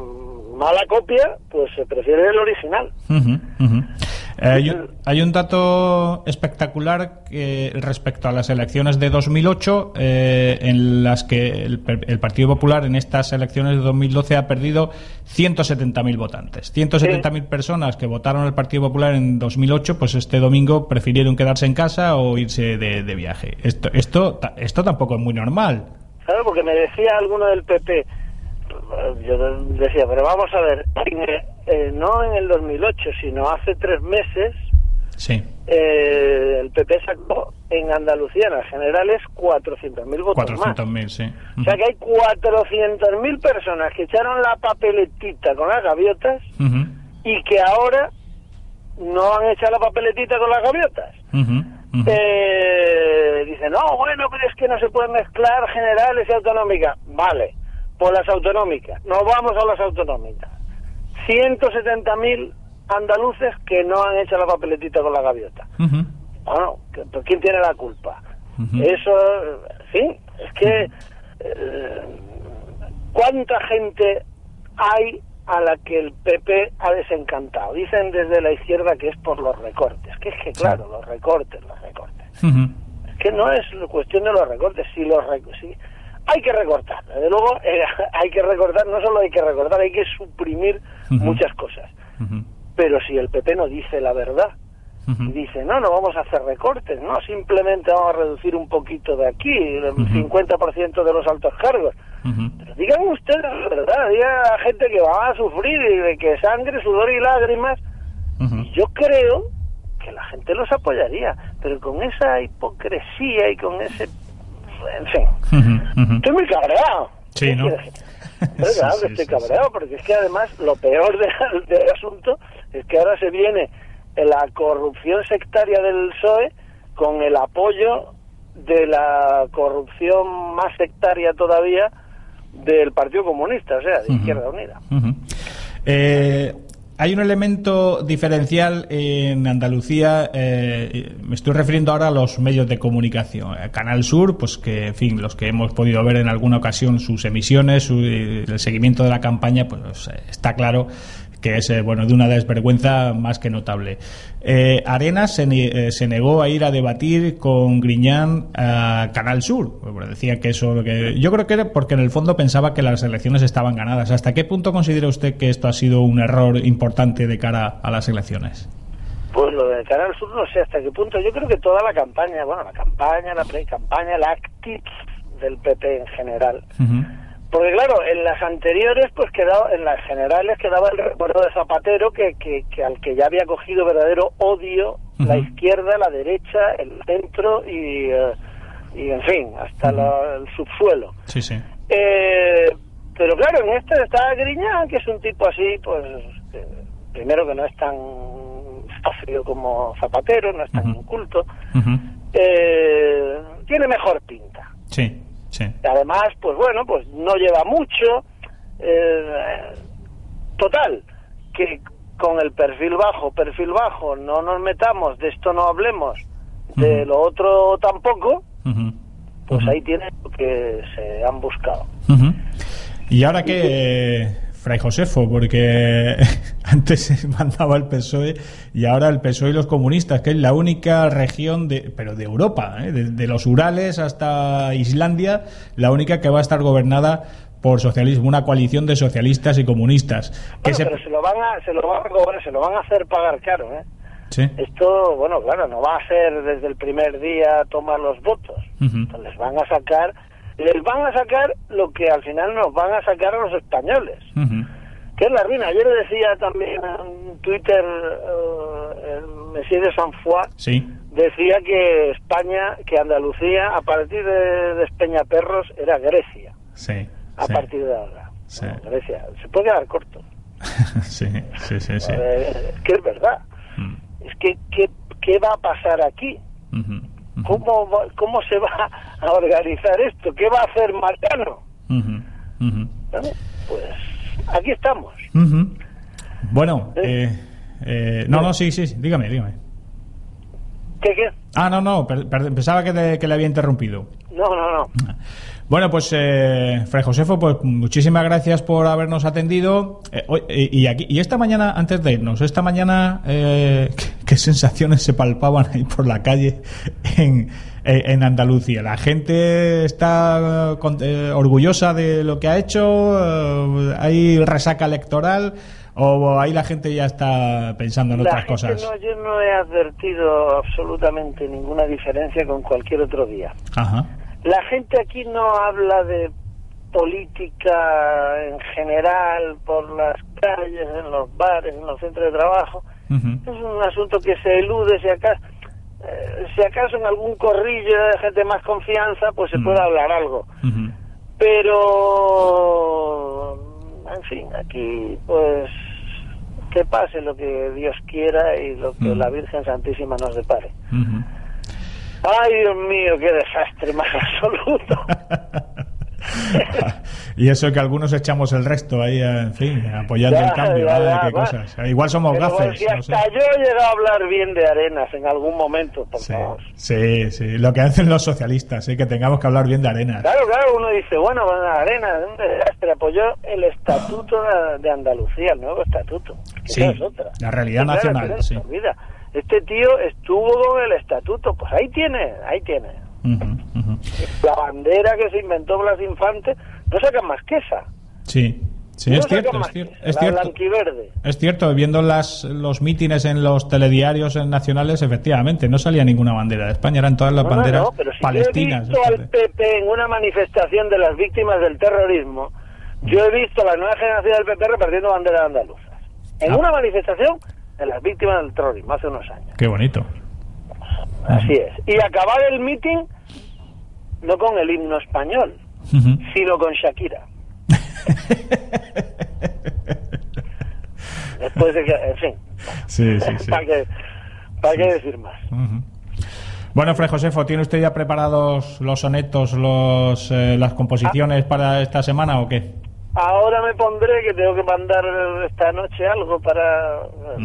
mala copia, pues se prefiere el original. Eh, hay, hay un dato espectacular que, respecto a las elecciones de 2008, eh, en las que el, el Partido Popular en estas elecciones de 2012 ha perdido 170.000 votantes. 170.000 personas que votaron al Partido Popular en 2008, pues este domingo prefirieron quedarse en casa o irse de, viaje. Esto, esto, esto tampoco es muy normal. ¿Sabes? Porque me decía alguno del PP, yo decía, pero vamos a ver, eh, no en el 2008, sino hace tres meses, Sí. eh, el PP sacó en Andalucía, en las generales, 400.000 votos más. 400.000, sí. O sea que hay 400.000 personas que echaron la papeletita con las gaviotas y que ahora no han echado la papeletita con las gaviotas. ujú, Eh, dice, no, bueno, pero es que no se pueden mezclar generales y autonómicas. Vale, por las autonómicas. Nos vamos a las autonómicas. 170.000 andaluces que no han hecho la papeletita con la gaviota. Bueno, ¿que- pues ¿quién tiene la culpa? Eso, sí, es que eh, ¿cuánta gente hay a la que el PP ha desencantado? Dicen desde la izquierda que es por los recortes. Que es que, claro, los recortes, los recortes. Es que no es cuestión de los recortes. Si los si- hay que recortar. Desde luego, eh, hay que recortar, no solo hay que recortar, hay que suprimir muchas cosas. Pero si el PP no dice la verdad, dice, no, no vamos a hacer recortes, no, simplemente vamos a reducir un poquito de aquí, el 50% de los altos cargos. Pero digan ustedes la verdad, digan a la gente que va a sufrir y de que sangre, sudor y lágrimas. Y yo creo que la gente los apoyaría, pero con esa hipocresía y con ese... En fin, estoy muy cabreado. Sí, ¿Qué ¿no? Pero claro que estoy cabreado, porque es que además lo peor de- del asunto es que ahora se viene la corrupción sectaria del PSOE con el apoyo de la corrupción más sectaria todavía del Partido Comunista, o sea, de Izquierda Unida. Eh, hay un elemento diferencial en Andalucía, eh, me estoy refiriendo ahora a los medios de comunicación. Eh, Canal Sur, pues que, en fin, los que hemos podido ver en alguna ocasión sus emisiones, su- eh, el seguimiento de la campaña, pues eh, está claro que es eh, bueno de una desvergüenza más que notable. Eh, Arenas se, ne- eh, se negó a ir a debatir con Griñán a Canal Sur. Bueno, decía que eso, que yo creo que era porque en el fondo pensaba que las elecciones estaban ganadas. ¿Hasta qué punto considera usted que esto ha sido un error importante de cara a las elecciones? Pues lo del Canal Sur no sé hasta qué punto. Yo creo que toda la campaña, bueno, la campaña, la pre-campaña, la actitud del PP en general. Porque claro, en las anteriores, pues quedaba, en las generales quedaba el recuerdo de Zapatero que, que, que al que ya había cogido verdadero odio la izquierda, la derecha, el centro y, eh, y en fin, hasta la- el subsuelo. Sí, sí. Eh, pero claro, en este está Griñán, que es un tipo así, pues, eh, primero que no es tan fácil como Zapatero, no es tan inculto, eh, tiene mejor pinta. Sí, sí. Además, pues bueno, pues no lleva mucho. eh, total, que con el perfil bajo, perfil bajo, no nos metamos, de esto no hablemos, de lo otro tampoco, pues ahí tienen lo que se han buscado. Y ahora que Fray Josefo, porque antes se mandaba el PSOE y ahora el PSOE y los comunistas, que es la única región de, pero de Europa, ¿eh? de, de los Urales hasta Islandia, la única que va a estar gobernada por socialismo, una coalición de socialistas y comunistas. Que Bueno, se- pero se lo van a, se lo van a cobrar, se lo van a hacer pagar caro, ¿eh? Sí. Esto, bueno, claro, no va a ser desde el primer día tomar los votos. Ujú. Les van a sacar, les van a sacar lo que al final nos van a sacar a los españoles, que es la ruina. Ayer decía también en Twitter eh, el Messier de Sanfoix, Sí. decía que España, que Andalucía, a partir de, de Espeñaperros, era Grecia, Sí. a sí, partir de ahora. sí. Grecia, se puede quedar corto. sí, sí, sí, sí. Eh, es que es verdad. Es que, ¿qué, qué va a pasar aquí? ¿Cómo, va- ¿Cómo se va a organizar esto? ¿Qué va a hacer Marcano? Pues aquí estamos. Bueno, eh, eh, no, no, sí, sí, sí, dígame, dígame. ¿Qué, qué? Ah, no, no, pensaba que, que le había interrumpido. No, no, no. Bueno, pues, eh, Fray Josefo, pues muchísimas gracias por habernos atendido. Eh, hoy- y, aquí, y esta mañana, antes de irnos, esta mañana, eh, ¿qué, qué sensaciones se palpaban ahí por la calle en, eh, en Andalucía? ¿La gente está eh, con- orgullosa de lo que ha hecho? ¿Hay resaca electoral? ¿O ahí la gente ya está pensando en La otras cosas? no, yo no he advertido absolutamente ninguna diferencia con cualquier otro día. Ajá. La gente aquí no habla de política en general por las calles, en los bares, en los centros de trabajo. Es un asunto que se elude si acaso, eh, si acaso en algún corrillo de gente más confianza, pues se puede hablar algo. Pero, en fin, aquí pues que pase lo que Dios quiera y lo que la Virgen Santísima nos depare. Ay, Dios mío, qué desastre más absoluto. Y eso que algunos echamos el resto ahí, en fin, apoyando Ya, el cambio, ya, qué cosas. Eh, Igual somos gafes, si no sé. hasta yo he llegado a hablar bien de Arenas en algún momento, por favor. Sí, sí, lo que hacen los socialistas, ¿eh? que tengamos que hablar bien de arenas. Claro, claro, uno dice, bueno, bueno, Arenas, un desastre, apoyó el estatuto de, Andalucía, el nuevo estatuto. Que Sí, esa es otra. la realidad Claro, nacional, se sí. Este tío estuvo con el estatuto, pues ahí tiene, ahí tiene. La bandera que se inventó Blas Infante, no sacan más que esa. Sí, sí, no es cierto, es esa, Es cierto. Es cierto, viendo las, los mítines en los telediarios nacionales, efectivamente, no salía ninguna bandera de España, eran todas las no, banderas no, pero si palestinas. yo he visto al PP en una manifestación de las víctimas del terrorismo, yo he visto a la nueva generación del PP repartiendo banderas andaluzas. En Ah. una manifestación de las víctimas del terrorismo, hace unos años. Qué bonito. Así es. Y acabar el mitin no con el himno español, sino con Shakira. Después de que, en fin, Sí, sí, sí. ¿para qué, para qué decir más? Ujú. Bueno, Fray Josefo, ¿tiene usted ya preparados los sonetos, los, eh, las composiciones para esta semana o qué? Ahora me pondré que tengo que mandar esta noche algo para...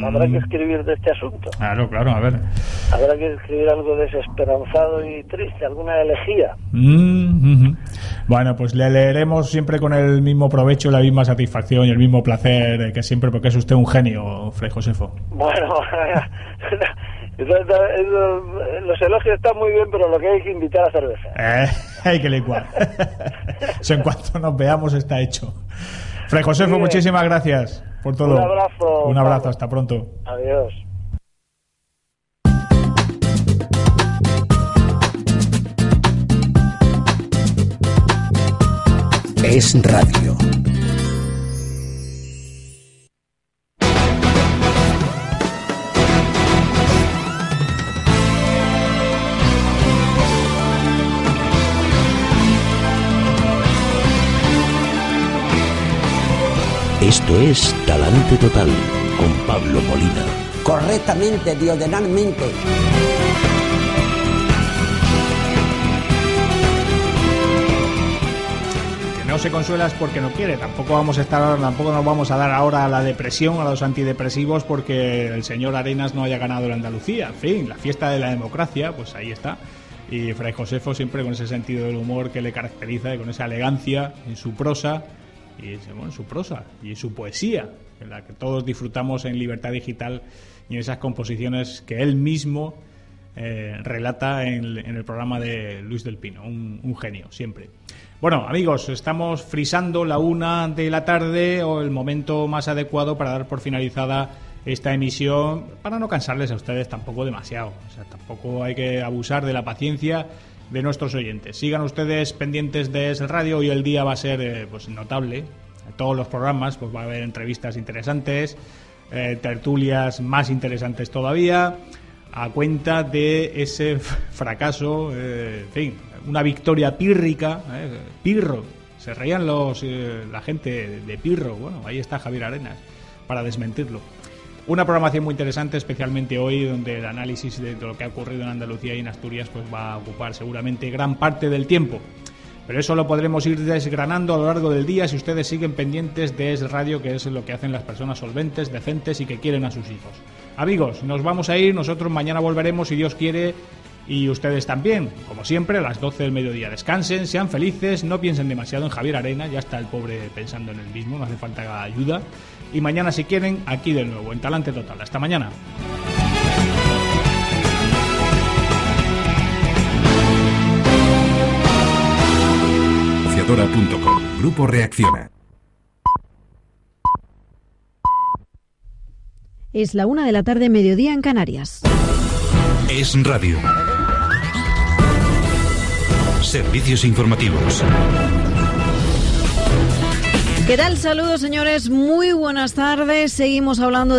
Habrá Mm. que escribir de este asunto. Claro, claro, a ver. Habrá que escribir algo desesperanzado y triste, alguna elegía. Mm. Bueno, pues le leeremos siempre con el mismo provecho, la misma satisfacción y el mismo placer eh, que siempre, porque es usted un genio, Fray Josefo. Bueno, los elogios están muy bien, pero lo que hay que invitar a cerveza. Eh, hay que licuar. Eso en cuanto nos veamos está hecho. Fray Josefo, muchísimas gracias por todo. Un abrazo, Un abrazo, Pablo. hasta pronto. Adiós. Es radio. Esto es Talante Total con Pablo Molina. correctamente, diordenalmente. Que no se consuela es porque no quiere. Tampoco vamos a estar, tampoco nos vamos a dar ahora a la depresión, a los antidepresivos, porque el señor Arenas no haya ganado la Andalucía. En fin, la fiesta de la democracia, pues ahí está. Y Fray Josefo siempre con ese sentido del humor que le caracteriza y con esa elegancia en su prosa y bueno, en su prosa y su poesía, en la que todos disfrutamos en Libertad Digital y en esas composiciones que él mismo eh, relata en, en el programa de Luis del Pino, un, un genio, siempre. Bueno, amigos, estamos frisando la una de la tarde o el momento más adecuado para dar por finalizada esta emisión, para no cansarles a ustedes tampoco demasiado. O sea, tampoco hay que abusar de la paciencia de nuestros oyentes. Sigan ustedes pendientes de ese radio y el día va a ser eh, pues notable. Todos los programas pues va a haber entrevistas interesantes, eh, tertulias más interesantes todavía, a cuenta de ese fracaso, eh, en fin, una victoria pírrica, eh, Pirro. Se reían los, la gente de Pirro. Bueno, ahí está Javier Arenas para desmentirlo. Una programación muy interesante, especialmente hoy, donde el análisis de lo que ha ocurrido en Andalucía y en Asturias pues va a ocupar seguramente gran parte del tiempo. Pero eso lo podremos ir desgranando a lo largo del día si ustedes siguen pendientes de Es Radio, que es lo que hacen las personas solventes, decentes y que quieren a sus hijos. Amigos, nos vamos a ir, nosotros mañana volveremos si Dios quiere y ustedes también, como siempre, a las 12 del mediodía. Descansen, sean felices, no piensen demasiado en Javier Arena, ya está el pobre pensando en el mismo, no hace falta ayuda. Y mañana, si quieren, aquí de nuevo, en Talante Total. Hasta mañana. Grupo Reacciona. Es la una de la tarde, mediodía en Canarias. Es radio. Servicios informativos. ¿Qué tal? Saludos, señores. Muy buenas tardes. Seguimos hablando de